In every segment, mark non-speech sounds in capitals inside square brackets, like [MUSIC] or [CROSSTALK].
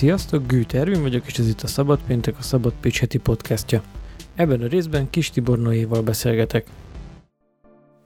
Sziasztok, Gűt Ervin vagyok, és ez itt a Szabad Péntek, a Szabad Pécs heti podcastja. Ebben a részben Kis Tibor Noéval beszélgetek.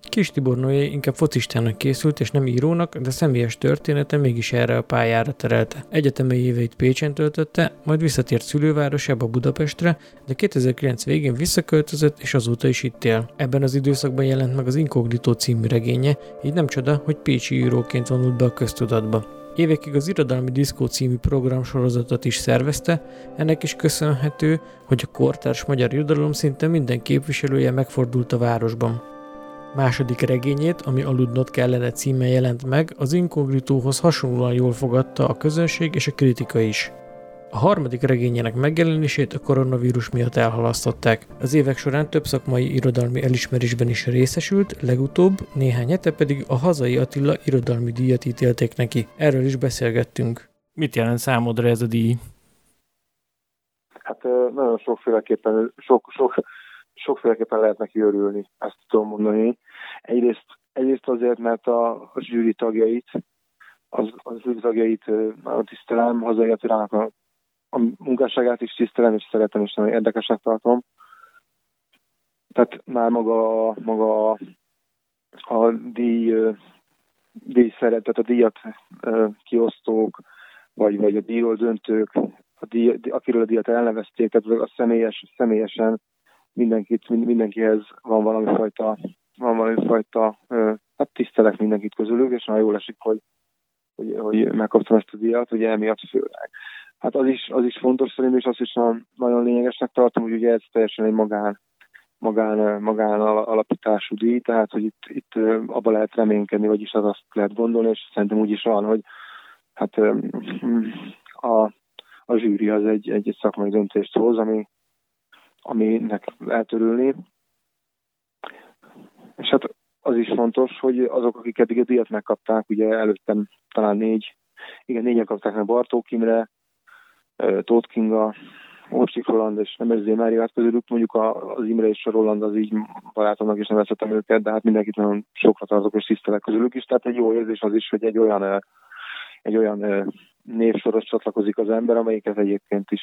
Kis Tibor Noé inkább focistának készült, és nem írónak, de személyes története mégis erre a pályára terelte. Egyetemi éveit Pécsen töltötte, majd visszatért szülővárosába Budapestre, de 2009 végén visszaköltözött, és azóta is itt él. Ebben az időszakban jelent meg az Inkognitó című regénye, így nem csoda, hogy pécsi íróként vonult be a köztudatba. Évekig az Irodalmi Diszkó című programsorozatot is szervezte, ennek is köszönhető, hogy a kortárs magyar irodalom szinte minden képviselője megfordult a városban. Második regényét, ami Aludnot kellene címe jelent meg, az Inkognitóhoz hasonlóan jól fogadta a közönség és a kritika is. A harmadik regényének megjelenését a koronavírus miatt elhalasztották. Az évek során több szakmai irodalmi elismerésben is részesült, legutóbb néhány hete pedig a hazai Attila irodalmi díjat ítélték neki. Erről is beszélgettünk. Mit jelent számodra ez a díj? Hát nagyon sokféleképpen, sok, sok, sokféleképpen lehet neki örülni, ezt tudom mondani. Egyrészt, egyrészt azért, mert a, a zsűri tagjait, az, az zsűri tagjait nagyon tisztelem, hazai Attilának a a munkásságát is tisztelem, és szeretem, és nagyon érdekesnek tartom. Tehát már maga, maga a díj, díj szeret, tehát a díjat kiosztók, vagy, vagy a díjról döntők, a díj, akiről a díjat elnevezték, tehát a személyes, személyesen mindenkit, mindenkihez van valami fajta, van valami fajta hát tisztelek mindenkit közülük, és nagyon jól esik, hogy, hogy, hogy megkaptam ezt a díjat, ugye emiatt főleg. Hát az is, az is fontos szerintem, és azt is nagyon, nagyon lényegesnek tartom, hogy ugye ez teljesen egy magán, magán, magán alapítású díj, tehát hogy itt, itt abba lehet reménykedni, vagyis az azt lehet gondolni, és szerintem úgy is van, hogy hát a, a zsűri az egy, egy, szakmai döntést hoz, ami, aminek lehet örülni. És hát az is fontos, hogy azok, akik eddig a díjat megkapták, ugye előttem talán négy, igen, négyen kapták meg Bartók Imre, Tóth Kinga, Orsik Roland és Nemezzé Mária, hát közülük mondjuk az Imre és a Roland az így barátomnak is nevezhetem őket, de hát mindenkit nagyon sokra tartok és tisztelek közülük is, tehát egy jó érzés az is, hogy egy olyan, egy olyan névsoros csatlakozik az ember, amelyiket egyébként is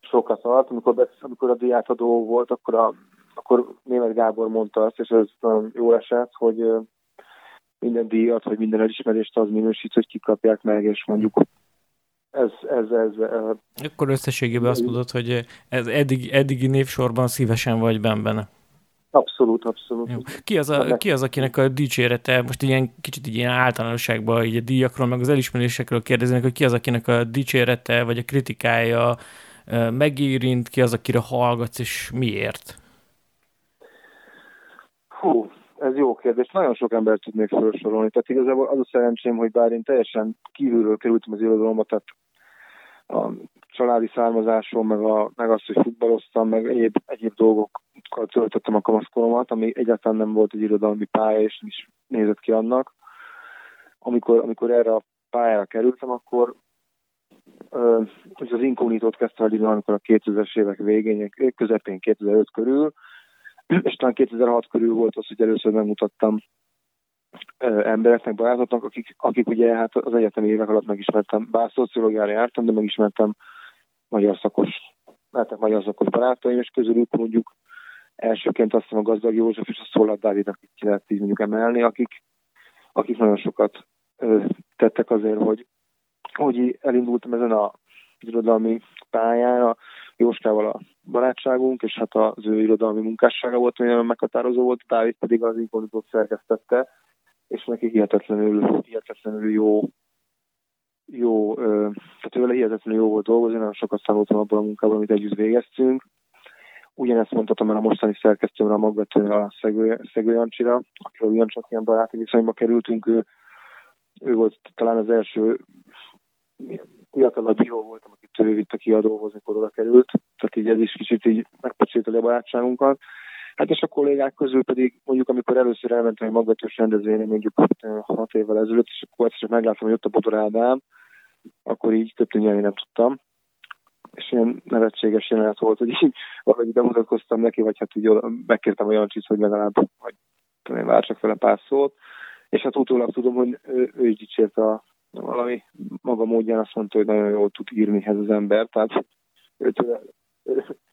sokat tart. Amikor, amikor a diátadó volt, akkor, a, akkor német Gábor mondta azt, és ez nagyon jó esett, hogy minden díjat, vagy minden elismerést az minősít, hogy kikapják meg, és mondjuk ez, ez, ez, ez Akkor összességében azt mondod, hogy ez eddig, eddigi névsorban szívesen vagy benne. Abszolút, abszolút. Jó. Ki, az a, ki az, akinek a dicsérete, most ilyen kicsit így ilyen általánosságban így a díjakról, meg az elismerésekről kérdeznek, hogy ki az, akinek a dicsérete, vagy a kritikája megérint, ki az, akire hallgatsz, és miért? Hú, ez jó kérdés. Nagyon sok embert tudnék felsorolni. Tehát igazából az a szerencsém, hogy bár én teljesen kívülről kerültem az irodalomba, tehát a családi származásom, meg, a, meg azt, hogy futballoztam, meg egyéb, egyéb dolgokkal töltöttem a kamaszkoromat, ami egyáltalán nem volt egy irodalmi pálya, és nem is nézett ki annak. Amikor, amikor erre a pályára kerültem, akkor hogy az inkognitót kezdtem el amikor a 2000-es évek végén, közepén 2005 körül, és talán 2006 körül volt az, hogy először megmutattam embereknek, barátoknak, akik, akik ugye hát az egyetemi évek alatt megismertem, bár szociológiára jártam, de megismertem magyar szakos, lehetek magyar szakos barátaim, és közülük mondjuk elsőként azt hiszem a Gazdag József és a Szolad Dávidnak ki lehet így mondjuk emelni, akik, akik nagyon sokat ö, tettek azért, hogy, hogy elindultam ezen a irodalmi pályán, a Jóskával a barátságunk, és hát az ő irodalmi munkássága volt, ami nagyon meghatározó volt, Dávid pedig az inkognitót szerkesztette, és neki hihetetlenül, hihetetlenül jó, jó, tehát ővel hihetetlenül jó volt dolgozni, nagyon sokat tanultam abban a munkában, amit együtt végeztünk. Ugyanezt mondhatom el a mostani szerkesztőmre, a magvetőre, a Szegő, Szegő Jancsira, akivel ugyancsak ilyen baráti viszonyba kerültünk. Ő, ő volt talán az első fiatalabb író voltam, akit ő vitt a kiadóhoz, mikor oda került. Tehát így ez is kicsit így megpecsételi a barátságunkat. Hát és a kollégák közül pedig mondjuk, amikor először elmentem egy magvetős rendezvényre, mondjuk hat évvel ezelőtt, és akkor egyszer megláttam, hogy ott a Bodor Ádám, akkor így több nyelni nem tudtam. És ilyen nevetséges jelenet volt, hogy így valahogy bemutatkoztam neki, vagy hát így megkértem a Jancsit, hogy legalább, vagy tudom én, várcsak vele pár szót. És hát utólag tudom, hogy ő, ő is dicsért a valami maga módján azt mondta, hogy nagyon jól tud írni ez az ember, tehát őtől,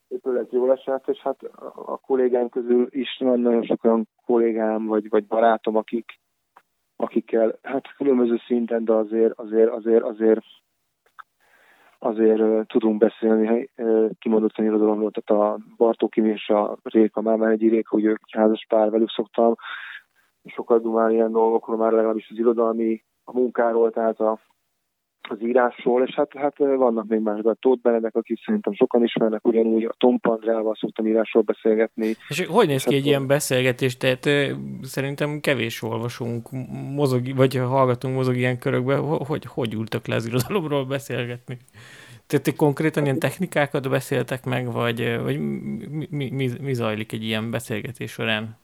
őtől lett jól esett, és hát a kollégám közül is van nagyon sok olyan kollégám, vagy, vagy barátom, akik, akikkel hát különböző szinten, de azért, azért, azért, azért azért tudunk beszélni. Uh, kimondottan irodalomról, tehát a Bartókim és a Réka, már, már egy Réka, hogy ők házas pár, velük szoktam sokat dumálni ilyen dolgokról, már legalábbis az irodalmi a munkáról, tehát a, az írásról, és hát, hát vannak még más, de a Tóth Benedek, akik szerintem sokan ismernek, ugyanúgy a Tom Pandrával szoktam írásról beszélgetni. És hogy néz ki egy ilyen beszélgetés? Tehát szerintem kevés olvasunk, mozog, vagy hallgatunk mozog ilyen körökbe, hogy hogy ültök le az irodalomról beszélgetni? Tehát ti konkrétan ilyen technikákat beszéltek meg, vagy, vagy mi, mi, mi, mi zajlik egy ilyen beszélgetés során?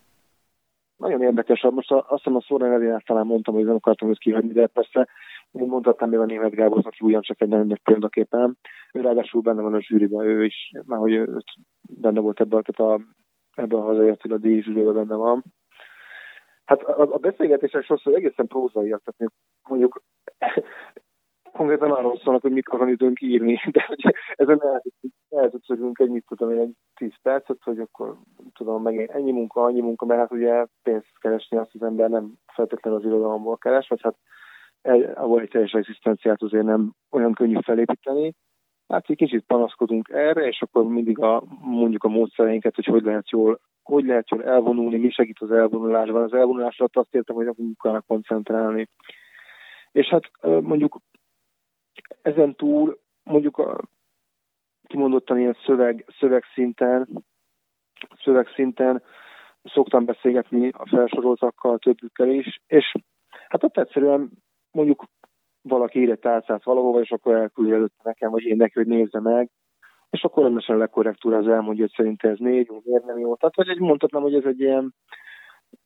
Nagyon érdekes. Most azt hiszem a Szóra Elinát talán mondtam, hogy nem akartam őt kihagyni, de persze én mondhatnám még a német Gábor, aki ugyancsak egy nagyon nagy példaképpen. Ő ráadásul benne van a zsűriben, ő is, már hogy benne volt ebben, tehát a, ebben a hazajött, hogy a díj zsűriben benne van. Hát a, a beszélgetések sokszor egészen prózaiak, tehát mondjuk [LAUGHS] konkrétan arról szólnak, hogy mikor van időnk írni, de hogy ezen eltudszorunk egy, mit tudom én, egy tíz percet, hogy akkor tudom, meg ennyi munka, annyi munka, mert hát ugye pénzt keresni azt az ember nem feltétlenül az irodalomból keres, vagy hát ahol egy teljes egzisztenciát azért nem olyan könnyű felépíteni. Hát egy kicsit panaszkodunk erre, és akkor mindig a, mondjuk a módszereinket, hogy hogy lehet jól hogy lehet jól elvonulni, mi segít az elvonulásban. Az elvonulásra azt értem, hogy a munkának koncentrálni. És hát mondjuk ezen túl mondjuk kimondottan ilyen szöveg, szövegszinten, szövegszinten szoktam beszélgetni a felsoroltakkal, többükkel is, és hát ott egyszerűen mondjuk valaki ír egy tárcát valahova, és akkor elküldi előtte nekem, vagy én neki, hogy nézze meg, és akkor rendesen a legkorrektúra elmondja, hogy szerintem ez négy, miért nem jó. Tehát, vagy egy mondhatnám, hogy ez egy ilyen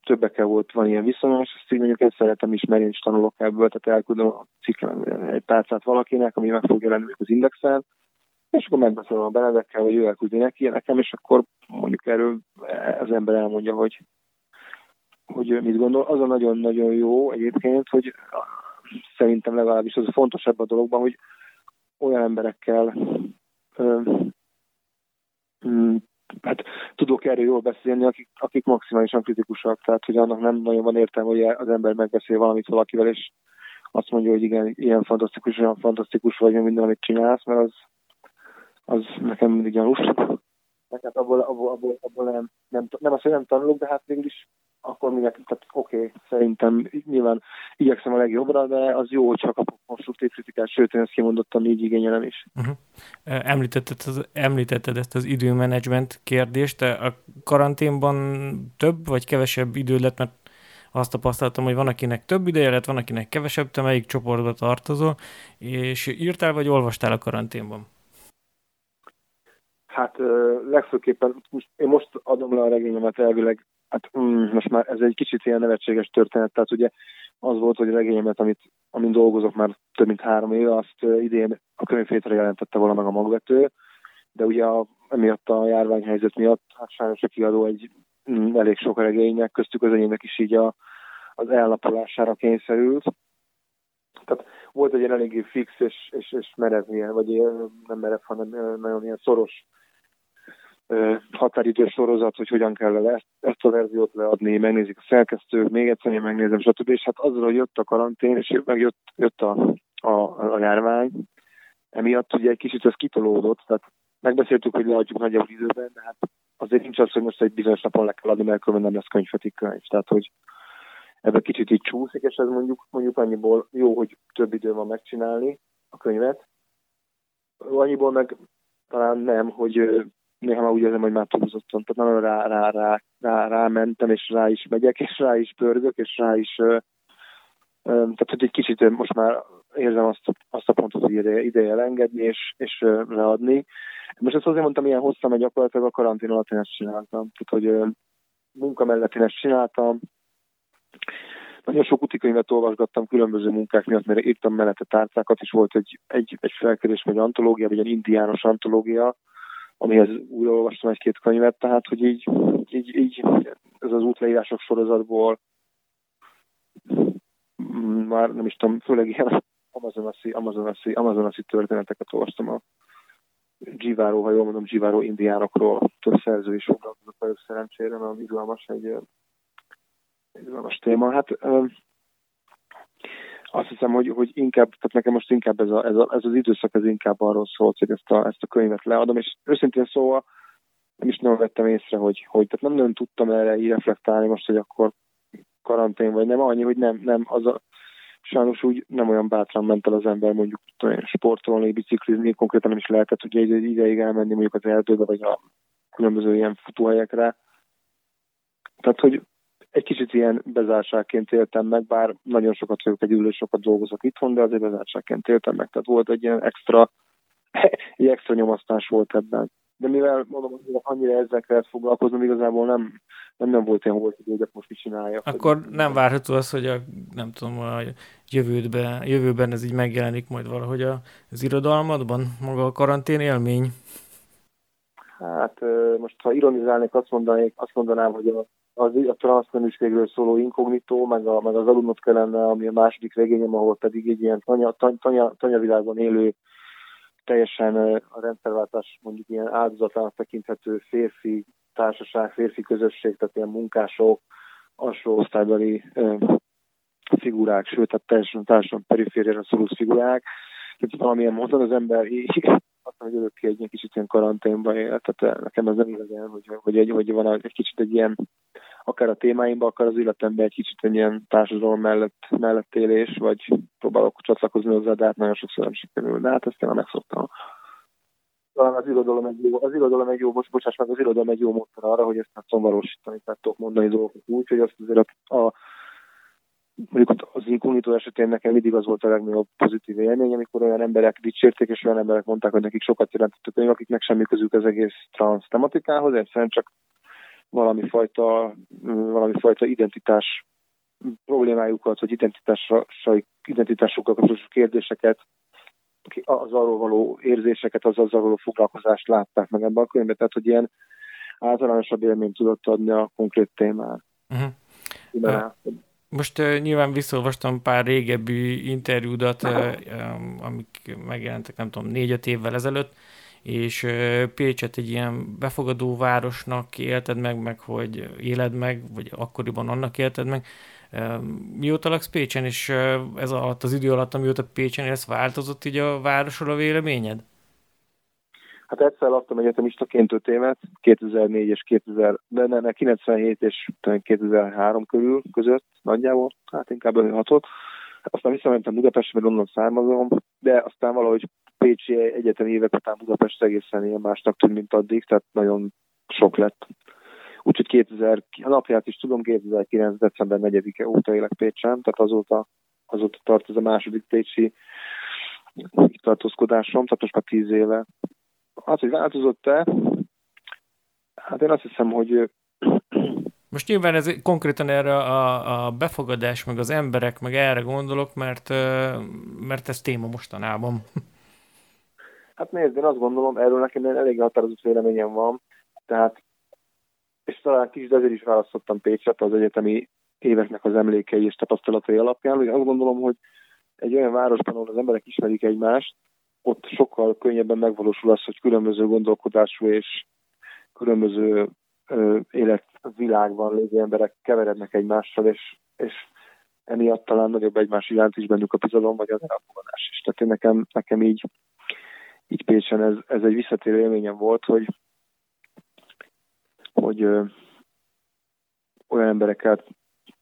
többekkel volt, van ilyen viszonyos, ezt így mondjuk én szeretem is, mert én is tanulok ebből, tehát elküldöm a ciklen egy tárcát valakinek, ami meg fog jelenni az indexen, és akkor megbeszélem a Benedekkel, hogy ő elküldi neki nekem, és akkor mondjuk erről az ember elmondja, hogy, hogy mit gondol. Az a nagyon-nagyon jó egyébként, hogy szerintem legalábbis az a fontosabb a dologban, hogy olyan emberekkel ö, mm, hát tudok erről jól beszélni, akik, akik maximálisan kritikusak, tehát hogy annak nem nagyon van értelme, hogy az ember megbeszél valamit valakivel, és azt mondja, hogy igen, ilyen fantasztikus, olyan fantasztikus vagy, minden, amit csinálsz, mert az, az nekem mindig gyanús. Nekem abból, abból, abból, abból nem, nem, nem azt, hogy nem tanulok, de hát végül is akkor minek, tehát oké, okay, szerintem nyilván igyekszem a legjobbra, de az jó, hogy csak kapok konstruktív kritikát, sőt, én ezt kimondottam, így igényelem is. Uh-huh. Említetted, az, említetted ezt az időmenedzsment kérdést, a karanténban több vagy kevesebb idő lett, mert azt tapasztaltam, hogy van, akinek több ideje lett, van, akinek kevesebb, te melyik csoportba tartozol, és írtál vagy olvastál a karanténban? Hát legfőképpen én most adom le a regényemet elvileg. Hát mm, most már ez egy kicsit ilyen nevetséges történet, tehát ugye az volt, hogy a regényemet, amit, amin dolgozok már több mint három éve, azt idén a könyvhétre jelentette volna meg a magvető, de ugye a, emiatt a járványhelyzet miatt hát sajnos a kiadó egy mm, elég sok regénynek, köztük az enyémnek is így a, az ellapolására kényszerült. Tehát volt egy ilyen eléggé fix és, és, és merev vagy nem merev, hanem nagyon ilyen szoros határidő sorozat, hogy hogyan kell ezt, ezt a verziót leadni, megnézik a szerkesztők, még egyszer én megnézem, stb. És hát azzal, hogy jött a karantén, és meg jött, jött a, a, a járvány, emiatt ugye egy kicsit ez kitolódott, tehát megbeszéltük, hogy leadjuk nagyobb időben, de hát azért nincs az, hogy most egy bizonyos napon le kell adni, mert különben nem lesz könyvfetik könyv. Tehát, hogy ebben kicsit így csúszik, és ez mondjuk, mondjuk annyiból jó, hogy több idő van megcsinálni a könyvet. Annyiból meg talán nem, hogy néha már úgy érzem, hogy már túlzottan, tehát nagyon rá, rá, rá, rá, mentem, és rá is megyek, és rá is pörgök, és rá is, ö, ö, tehát hogy egy kicsit most már érzem azt, azt a pontot, hogy ideje, ideje elengedni, és, és ö, leadni. Most ezt azért mondtam, ilyen hosszan, mert gyakorlatilag a karantén alatt én ezt csináltam. Tehát, hogy ö, munka mellett én ezt csináltam, nagyon sok utikönyvet olvasgattam különböző munkák miatt, mert írtam mellette tárcákat, és volt egy, egy, egy felkérés, vagy antológia, vagy egy indiános antológia, amihez újraolvastam egy-két könyvet, tehát hogy így, így, így ez az útleírások sorozatból már nem is tudom, főleg ilyen amazonasi, amazonasi, amazonasi történeteket olvastam a Givaro, ha jól mondom, Givaro indiánokról több szerző is foglalkozott velük szerencsére, mert izgalmas egy, izgalmas téma. Hát azt hiszem, hogy, hogy inkább, tehát nekem most inkább ez, a, ez, a, ez az időszak ez inkább arról szólt, hogy ezt a, ezt a könyvet leadom, és őszintén szóval nem is nagyon vettem észre, hogy, hogy tehát nem nagyon tudtam erre így reflektálni most, hogy akkor karantén vagy nem, annyi, hogy nem, nem, az a, sajnos úgy nem olyan bátran ment el az ember mondjuk sportolni, biciklizni, konkrétan nem is lehetett ugye egy ideig elmenni mondjuk az erdőbe, vagy a különböző ilyen futóhelyekre. Tehát, hogy egy kicsit ilyen bezárságként éltem meg, bár nagyon sokat vagyok egyedül, sokat dolgozok itthon, de azért bezárságként éltem meg. Tehát volt egy ilyen extra, [LAUGHS] egy extra nyomasztás volt ebben. De mivel mondom, hogy annyira ezzel kellett foglalkoznom, igazából nem, nem, nem volt ilyen volt, hogy most mit csináljak. Akkor nem várható az, hogy a, nem tudom, a jövődben, jövőben ez így megjelenik majd valahogy az irodalmadban, maga a karantén élmény? Hát most ha ironizálnék, azt mondanék, azt mondanám, hogy a az, a transzmenűségről szóló inkognitó, meg, a, meg az alunot kellene, ami a második regényem, ahol pedig egy ilyen tanya, tanya, tanyavilágban élő, teljesen a rendszerváltás mondjuk ilyen áldozatának tekinthető férfi társaság, férfi közösség, tehát ilyen munkások, alsó osztálybeli figurák, sőt, tehát teljesen társadalom perifériára szoruló figurák. Tehát valamilyen módon az ember [LAUGHS] azt hogy örökké egy kicsit ilyen karanténba él, tehát nekem ez nem igazán, hogy, hogy, egy, hogy van egy kicsit egy ilyen akár a témáimban, akár az életemben egy kicsit egy ilyen társadalom mellett, mellett élés, vagy próbálok csatlakozni hozzá, de hát nagyon sokszor nem sikerül. De hát ezt én megszoktam. Talán az irodalom egy jó, az irodalom egy jó, most bocsáss meg, az irodalom egy jó módszer arra, hogy ezt szomorosítani, tehát tudok mondani dolgokat úgy, hogy azt azért a, a mondjuk az inkognitó esetén nekem mindig az volt a legnagyobb pozitív élmény, amikor olyan emberek dicsérték, és olyan emberek mondták, hogy nekik sokat jelentett a könyv, akiknek semmi közük az egész trans tematikához, egyszerűen csak valami fajta, valami fajta identitás problémájukat, vagy identitásukkal kapcsolatos kérdéseket, az arról való érzéseket, az azzal való foglalkozást látták meg ebben a könyvben, tehát hogy ilyen általánosabb élményt tudott adni a konkrét témán. Uh-huh. Most uh, nyilván visszolvastam pár régebbi interjúdat, uh, amik megjelentek, nem tudom, négy-öt évvel ezelőtt, és Pécset egy ilyen befogadó városnak élted meg, meg hogy éled meg, vagy akkoriban annak élted meg. Mióta laksz Pécsen, és ez alatt az idő alatt, amióta Pécsen élsz, változott így a városról a véleményed? Hát egyszer laktam egyetemistaként 5 évet, 2004 és 2000, de ne, ne, 97 és 2003 körül között nagyjából, hát inkább 6 Aztán visszamentem Budapestre, mert onnan származom, de aztán valahogy Pécsi egyetemi évek után Budapest egészen ilyen másnak tűnt, mint addig, tehát nagyon sok lett. Úgyhogy 2000, a napját is tudom, 2009. december 4-e óta élek Pécsen, tehát azóta, azóta tart ez a második Pécsi tartózkodásom, tehát most már 10 éve. Az, hogy változott-e, hát én azt hiszem, hogy most nyilván ez konkrétan erre a, a befogadás, meg az emberek, meg erre gondolok, mert, mert ez téma mostanában. Hát nézd, én azt gondolom, erről nekem elég határozott véleményem van, tehát és talán kis, de ezért is választottam Pécset az egyetemi éveknek az emlékei és tapasztalatai alapján, hogy azt gondolom, hogy egy olyan városban, ahol az emberek ismerik egymást, ott sokkal könnyebben megvalósul az, hogy különböző gondolkodású és különböző ö, életvilágban lévő emberek keverednek egymással, és, és emiatt talán nagyobb egymás iránt is bennük a bizalom, vagy az elfogadás is. Tehát én nekem, nekem így így Pécsen ez, ez egy visszatérő élményem volt, hogy, hogy ö, olyan emberekkel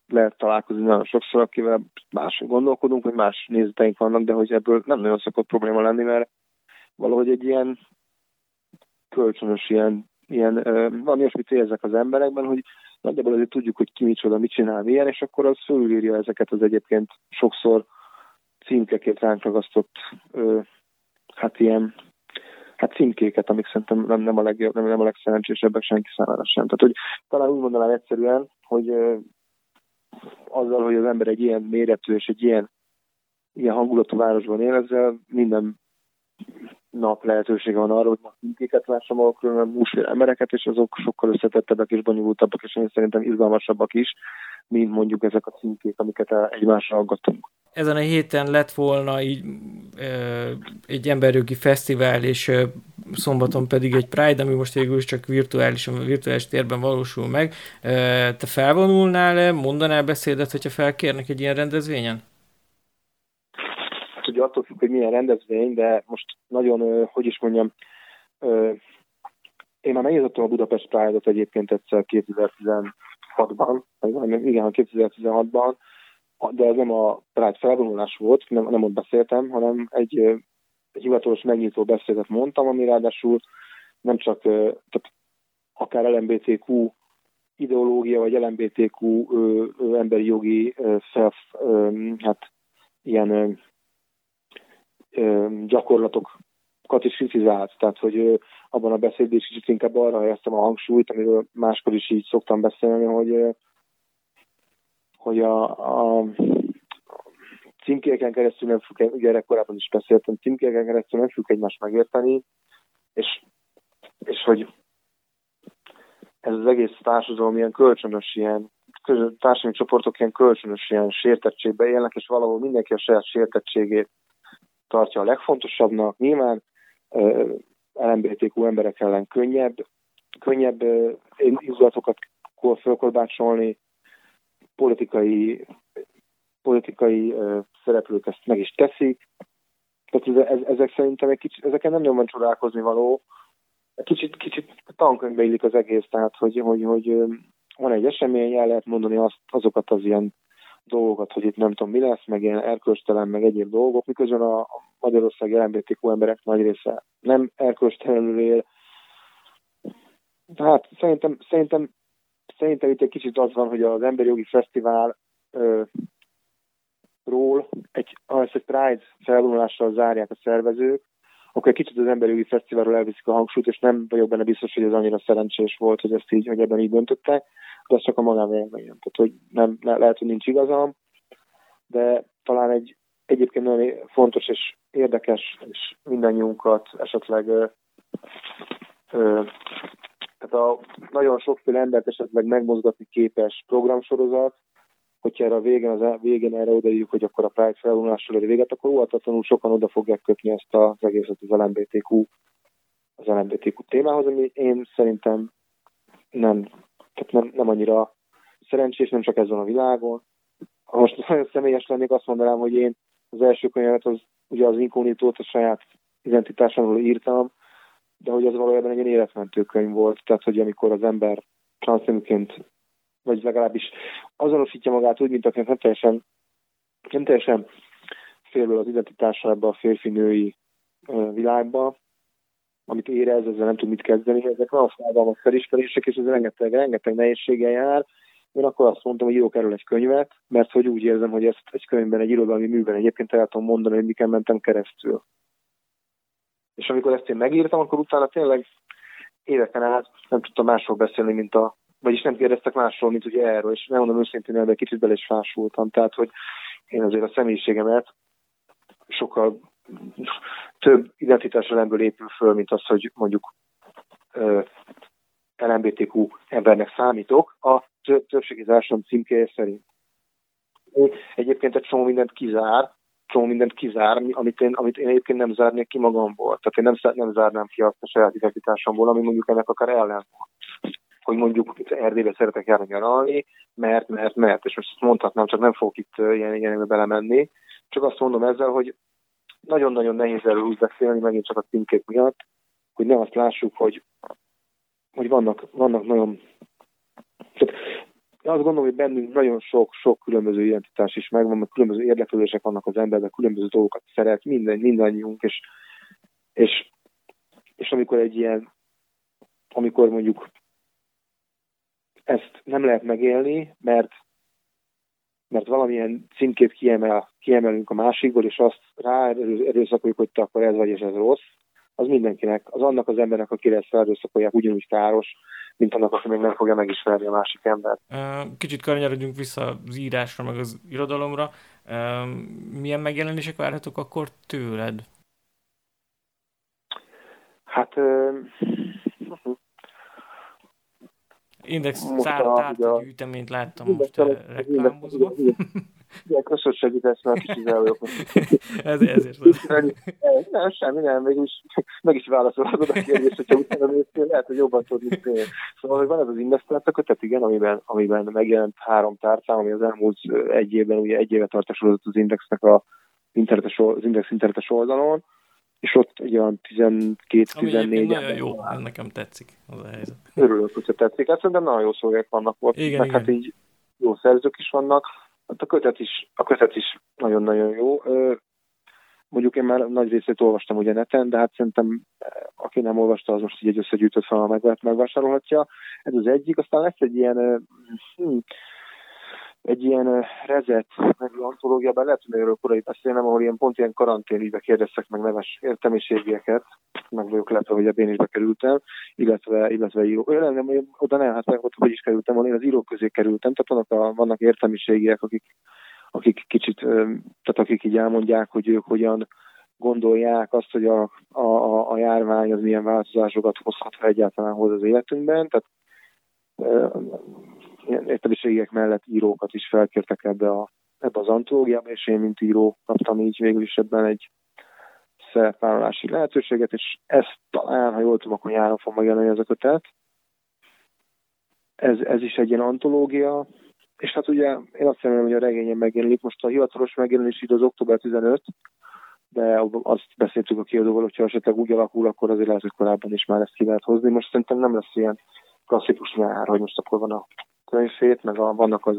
lehet találkozni nagyon sokszor, akivel más gondolkodunk, hogy más nézeteink vannak, de hogy ebből nem nagyon szokott probléma lenni, mert valahogy egy ilyen kölcsönös ilyen, ilyen valami olyasmit érzek az emberekben, hogy nagyjából azért tudjuk, hogy ki micsoda, mit csinál, milyen, és akkor az fölülírja ezeket az egyébként sokszor címkeként ránk ragasztott hát ilyen hát címkéket, amik szerintem nem, nem, a, legjobb, nem, nem a legszerencsésebbek senki számára sem. Tehát, hogy talán úgy mondanám egyszerűen, hogy ö, azzal, hogy az ember egy ilyen méretű és egy ilyen, ilyen hangulatú városban él, ezzel minden nap lehetősége van arra, hogy ma címkéket lássam a különböző múlsfél embereket, és azok sokkal összetettebbek és bonyolultabbak, és én szerintem izgalmasabbak is, mint mondjuk ezek a címkék, amiket egymásra aggatunk. Ezen a héten lett volna így egy emberjogi fesztivál, és szombaton pedig egy Pride, ami most végül csak virtuális, virtuális térben valósul meg. Te felvonulnál-e, mondanál beszédet, hogyha felkérnek egy ilyen rendezvényen? Ugye attól függ, hogy milyen rendezvény, de most nagyon, hogy is mondjam, én már megnyitottam a Budapest Pride-ot egyébként egyszer 2016-ban, igen, 2016-ban, de ez nem a Pride felvonulás volt, nem, nem ott beszéltem, hanem egy, egy hivatalos megnyitó beszédet mondtam, ami ráadásul nem csak tehát akár LMBTQ ideológia, vagy LMBTQ ö, ö, emberi jogi ö, self, ö, hát ilyen gyakorlatokat is kritizált. Tehát, hogy abban a beszédben is kicsit inkább arra helyeztem a hangsúlyt, amiről máskor is így szoktam beszélni, hogy hogy a, a címkéken keresztül nem függ, ugye erre is beszéltem, címkéken keresztül nem függ egymást megérteni, és, és hogy ez az egész társadalom ilyen kölcsönös, ilyen társadalmi csoportok ilyen kölcsönös ilyen sértettségbe élnek, és valahol mindenki a saját sértettségét tartja a legfontosabbnak. Nyilván LMBTQ emberek ellen könnyebb, könnyebb indulatokat fölkorbácsolni, politikai, politikai szereplők ezt meg is teszik. Tehát ez, ezek szerintem egy kicsit, ezeken nem nagyon van csodálkozni való. Kicsit, kicsit tankönyvbe illik az egész, tehát hogy, hogy, hogy van egy esemény, el lehet mondani azt, azokat az ilyen dolgokat, hogy itt nem tudom mi lesz, meg ilyen erkölcstelen, meg egyéb dolgok, miközben a, Magyarország LMBTQ emberek nagy része nem erkölcstelenül él. Hát szerintem, szerintem szerintem itt egy kicsit az van, hogy az Emberi Jogi Fesztivál ö, ról, egy, ha ezt egy Pride felvonulással zárják a szervezők, akkor egy kicsit az Emberi Fesztiválról elviszik a hangsúlyt, és nem vagyok benne biztos, hogy ez annyira szerencsés volt, hogy ezt így, hogy ebben így döntöttek, de ez csak a magánvéleményem. Tehát, hogy nem, le, lehet, hogy nincs igazam, de talán egy egyébként nagyon fontos és érdekes, és mindannyiunkat esetleg ö, ö, tehát a nagyon sokféle embert esetleg megmozgatni képes programsorozat, hogyha erre a végén, az e- végén erre odaírjuk, hogy akkor a Pride felvonulással ér véget, akkor óvatatlanul sokan oda fogják kötni ezt az egészet az LMBTQ, az LMBTQ témához, ami én szerintem nem, tehát nem, nem annyira szerencsés, nem csak ezen a világon. Ha most [LAUGHS] nagyon személyes lennék, azt mondanám, hogy én az első könyvet az ugye az inkognitót a saját identitásomról írtam, de hogy az valójában egy életmentő könyv volt, tehát hogy amikor az ember transzneműként, vagy legalábbis azonosítja magát úgy, mint aki nem teljesen, nem teljesen félből az identitásába a férfi-női világba, amit érez, ezzel nem tud mit kezdeni, ezek nagyon fájdalmas felismerések, és ez rengeteg, rengeteg nehézséggel jár. Én akkor azt mondtam, hogy írok erről egy könyvet, mert hogy úgy érzem, hogy ezt egy könyvben, egy irodalmi műben egyébként el tudom mondani, hogy miken mentem keresztül. És amikor ezt én megírtam, akkor utána tényleg éveken át nem tudtam másról beszélni, mint a, vagyis nem kérdeztek másról, mint ugye erről, és nem mondom őszintén, de kicsit bele is fásultam. Tehát, hogy én azért a személyiségemet sokkal több identitáselemből épül föl, mint az, hogy mondjuk LMBTQ embernek számítok a többségi társadalom címkéje szerint. Egyébként egy csomó mindent kizár, csomó mindent kizár, amit én, amit én egyébként nem zárnék ki magamból. Tehát én nem, nem zárnám ki azt a saját identitásomból, ami mondjuk ennek akár ellen hogy mondjuk Erdélybe szeretek járni nyaralni, mert, mert, mert, és most ezt mondhatnám, csak nem fogok itt ilyen, ilyenekbe belemenni. Csak azt mondom ezzel, hogy nagyon-nagyon nehéz erről úgy beszélni, megint csak a címkék miatt, hogy ne azt lássuk, hogy, hogy vannak, vannak nagyon... Tehát azt gondolom, hogy bennünk nagyon sok-sok különböző identitás is megvan, mert különböző érdeklődések vannak az emberben, különböző dolgokat szeret, minden, mindannyiunk, és, és, és amikor egy ilyen, amikor mondjuk ezt nem lehet megélni, mert mert valamilyen címkét kiemel, kiemelünk a másikból, és azt rá erőszakoljuk, hogy te akkor ez vagy, és ez rossz, az mindenkinek, az annak az embernek, akire ezt erőszakolják, ugyanúgy káros, mint annak, aki még nem fogja megismerni a másik embert. Kicsit kanyarodjunk vissza az írásra, meg az irodalomra. Milyen megjelenések várhatók akkor tőled? Hát Index tárta gyűjteményt láttam most reklámozva. Igen, köszönöm segítesz, mert kicsit elvajok. Ez, [LAUGHS] ezért. Nem, semmi, nem, mégis meg is válaszolhatod a kérdést, hogyha utána néztél, lehet, hogy jobban tudni. Szóval, hogy van ez az Indextráta kötet, igen, amiben, amiben megjelent három tárcám, ami az elmúlt egy évben, ugye egy éve tartosodott az Indexnek a internetes, az Index internetes oldalon, és ott egy olyan 12-14 nagyon jó, ez nekem tetszik az a helyzet. Örülök, hogy tetszik. Hát szerintem nagyon jó szövegek vannak ott, igen, meg igen. hát így jó szerzők is vannak. Hát a kötet is, a kötet is nagyon-nagyon jó. Mondjuk én már nagy részét olvastam ugye neten, de hát szerintem aki nem olvasta, az most így egy összegyűjtött fel, meg, megvásárolhatja. Ez az egyik. Aztán lesz egy ilyen hm, egy ilyen rezet, meg antológiában lehet, hogy erről korai beszélnem, ahol ilyen pont ilyen karanténügybe kérdeztek meg neves értelmiségieket, meg vagyok lepve, hogy ebben én is bekerültem, illetve, illetve író. Olyan nem, oda nem, hát ott hogy is kerültem volna, én az írók közé kerültem, tehát vannak, a, vannak értelmiségiek, akik, akik kicsit, tehát akik így elmondják, hogy ők hogyan gondolják azt, hogy a, a, a járvány az milyen változásokat hozhat, ha egyáltalán hoz az életünkben, tehát értelmiségek mellett írókat is felkértek ebbe, a, ebbe az antológiába, és én, mint író, kaptam így végül is ebben egy szerepvállalási lehetőséget, és ez talán, ha jól tudom, akkor nyáron fog megjelenni ez a kötet. Ez, ez is egy ilyen antológia, és hát ugye én azt remélem, hogy a regényen megjelenik. Most a hivatalos megjelenés idő az október 15, de azt beszéltük a kiadóval, hogyha esetleg úgy alakul, akkor azért lehet, hogy korábban is már ezt ki lehet hozni. Most szerintem nem lesz ilyen klasszikus nyár, hogy most akkor van a könyvét, meg a, vannak az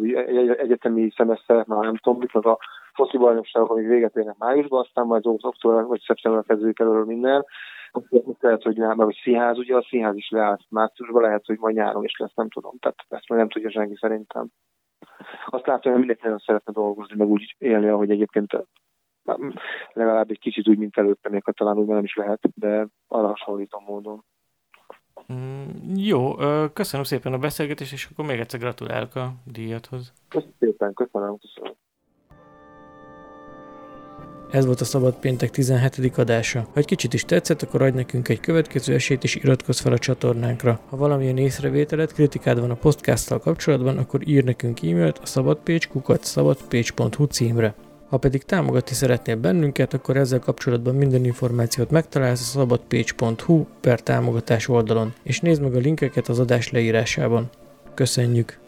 egyetemi szemeszterek, már nem tudom, meg a foci bajnokságok, amik véget érnek májusban, aztán majd október vagy szeptember kezdődik előről minden. Lehet, hogy nem, mert a színház, ugye a színház is leállt márciusban, lehet, hogy majd nyáron is lesz, nem tudom. Tehát ezt már nem tudja senki szerintem. Azt látom, hogy mindenki nagyon szeretne dolgozni, meg úgy élni, ahogy egyébként legalább egy kicsit úgy, mint előtte, még talán úgy nem is lehet, de arra hasonlítom módon. Mm, jó, köszönöm szépen a beszélgetést, és akkor még egyszer gratulálok a díjathoz. Köszönöm szépen, köszönöm, köszönöm. Ez volt a Szabad Péntek 17. adása. Ha egy kicsit is tetszett, akkor adj nekünk egy következő esélyt és iratkozz fel a csatornánkra. Ha valamilyen észrevételed, kritikád van a podcasttal kapcsolatban, akkor ír nekünk e-mailt a szabadpécs.hu címre. Ha pedig támogatni szeretnél bennünket, akkor ezzel kapcsolatban minden információt megtalálsz a szabadpage.hu per támogatás oldalon, és nézd meg a linkeket az adás leírásában. Köszönjük!